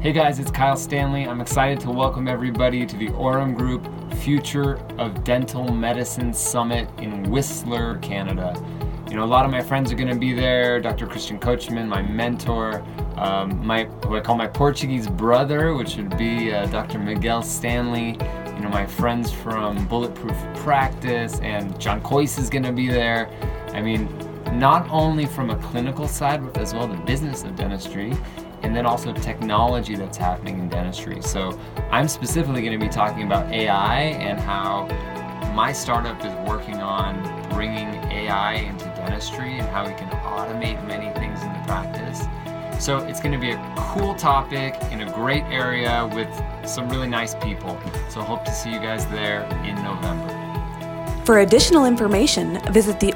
Hey guys, it's Kyle Stanley. I'm excited to welcome everybody to the Aurum Group Future of Dental Medicine Summit in Whistler, Canada. You know, a lot of my friends are going to be there. Dr. Christian Coachman, my mentor, um, my who I call my Portuguese brother, which would be uh, Dr. Miguel Stanley. You know, my friends from Bulletproof Practice, and John Kois is going to be there. I mean, not only from a clinical side, but as well the business of dentistry and then also technology that's happening in dentistry. So I'm specifically going to be talking about AI and how my startup is working on bringing AI into dentistry and how we can automate many things in the practice. So it's going to be a cool topic in a great area with some really nice people. So hope to see you guys there in November. For additional information, visit the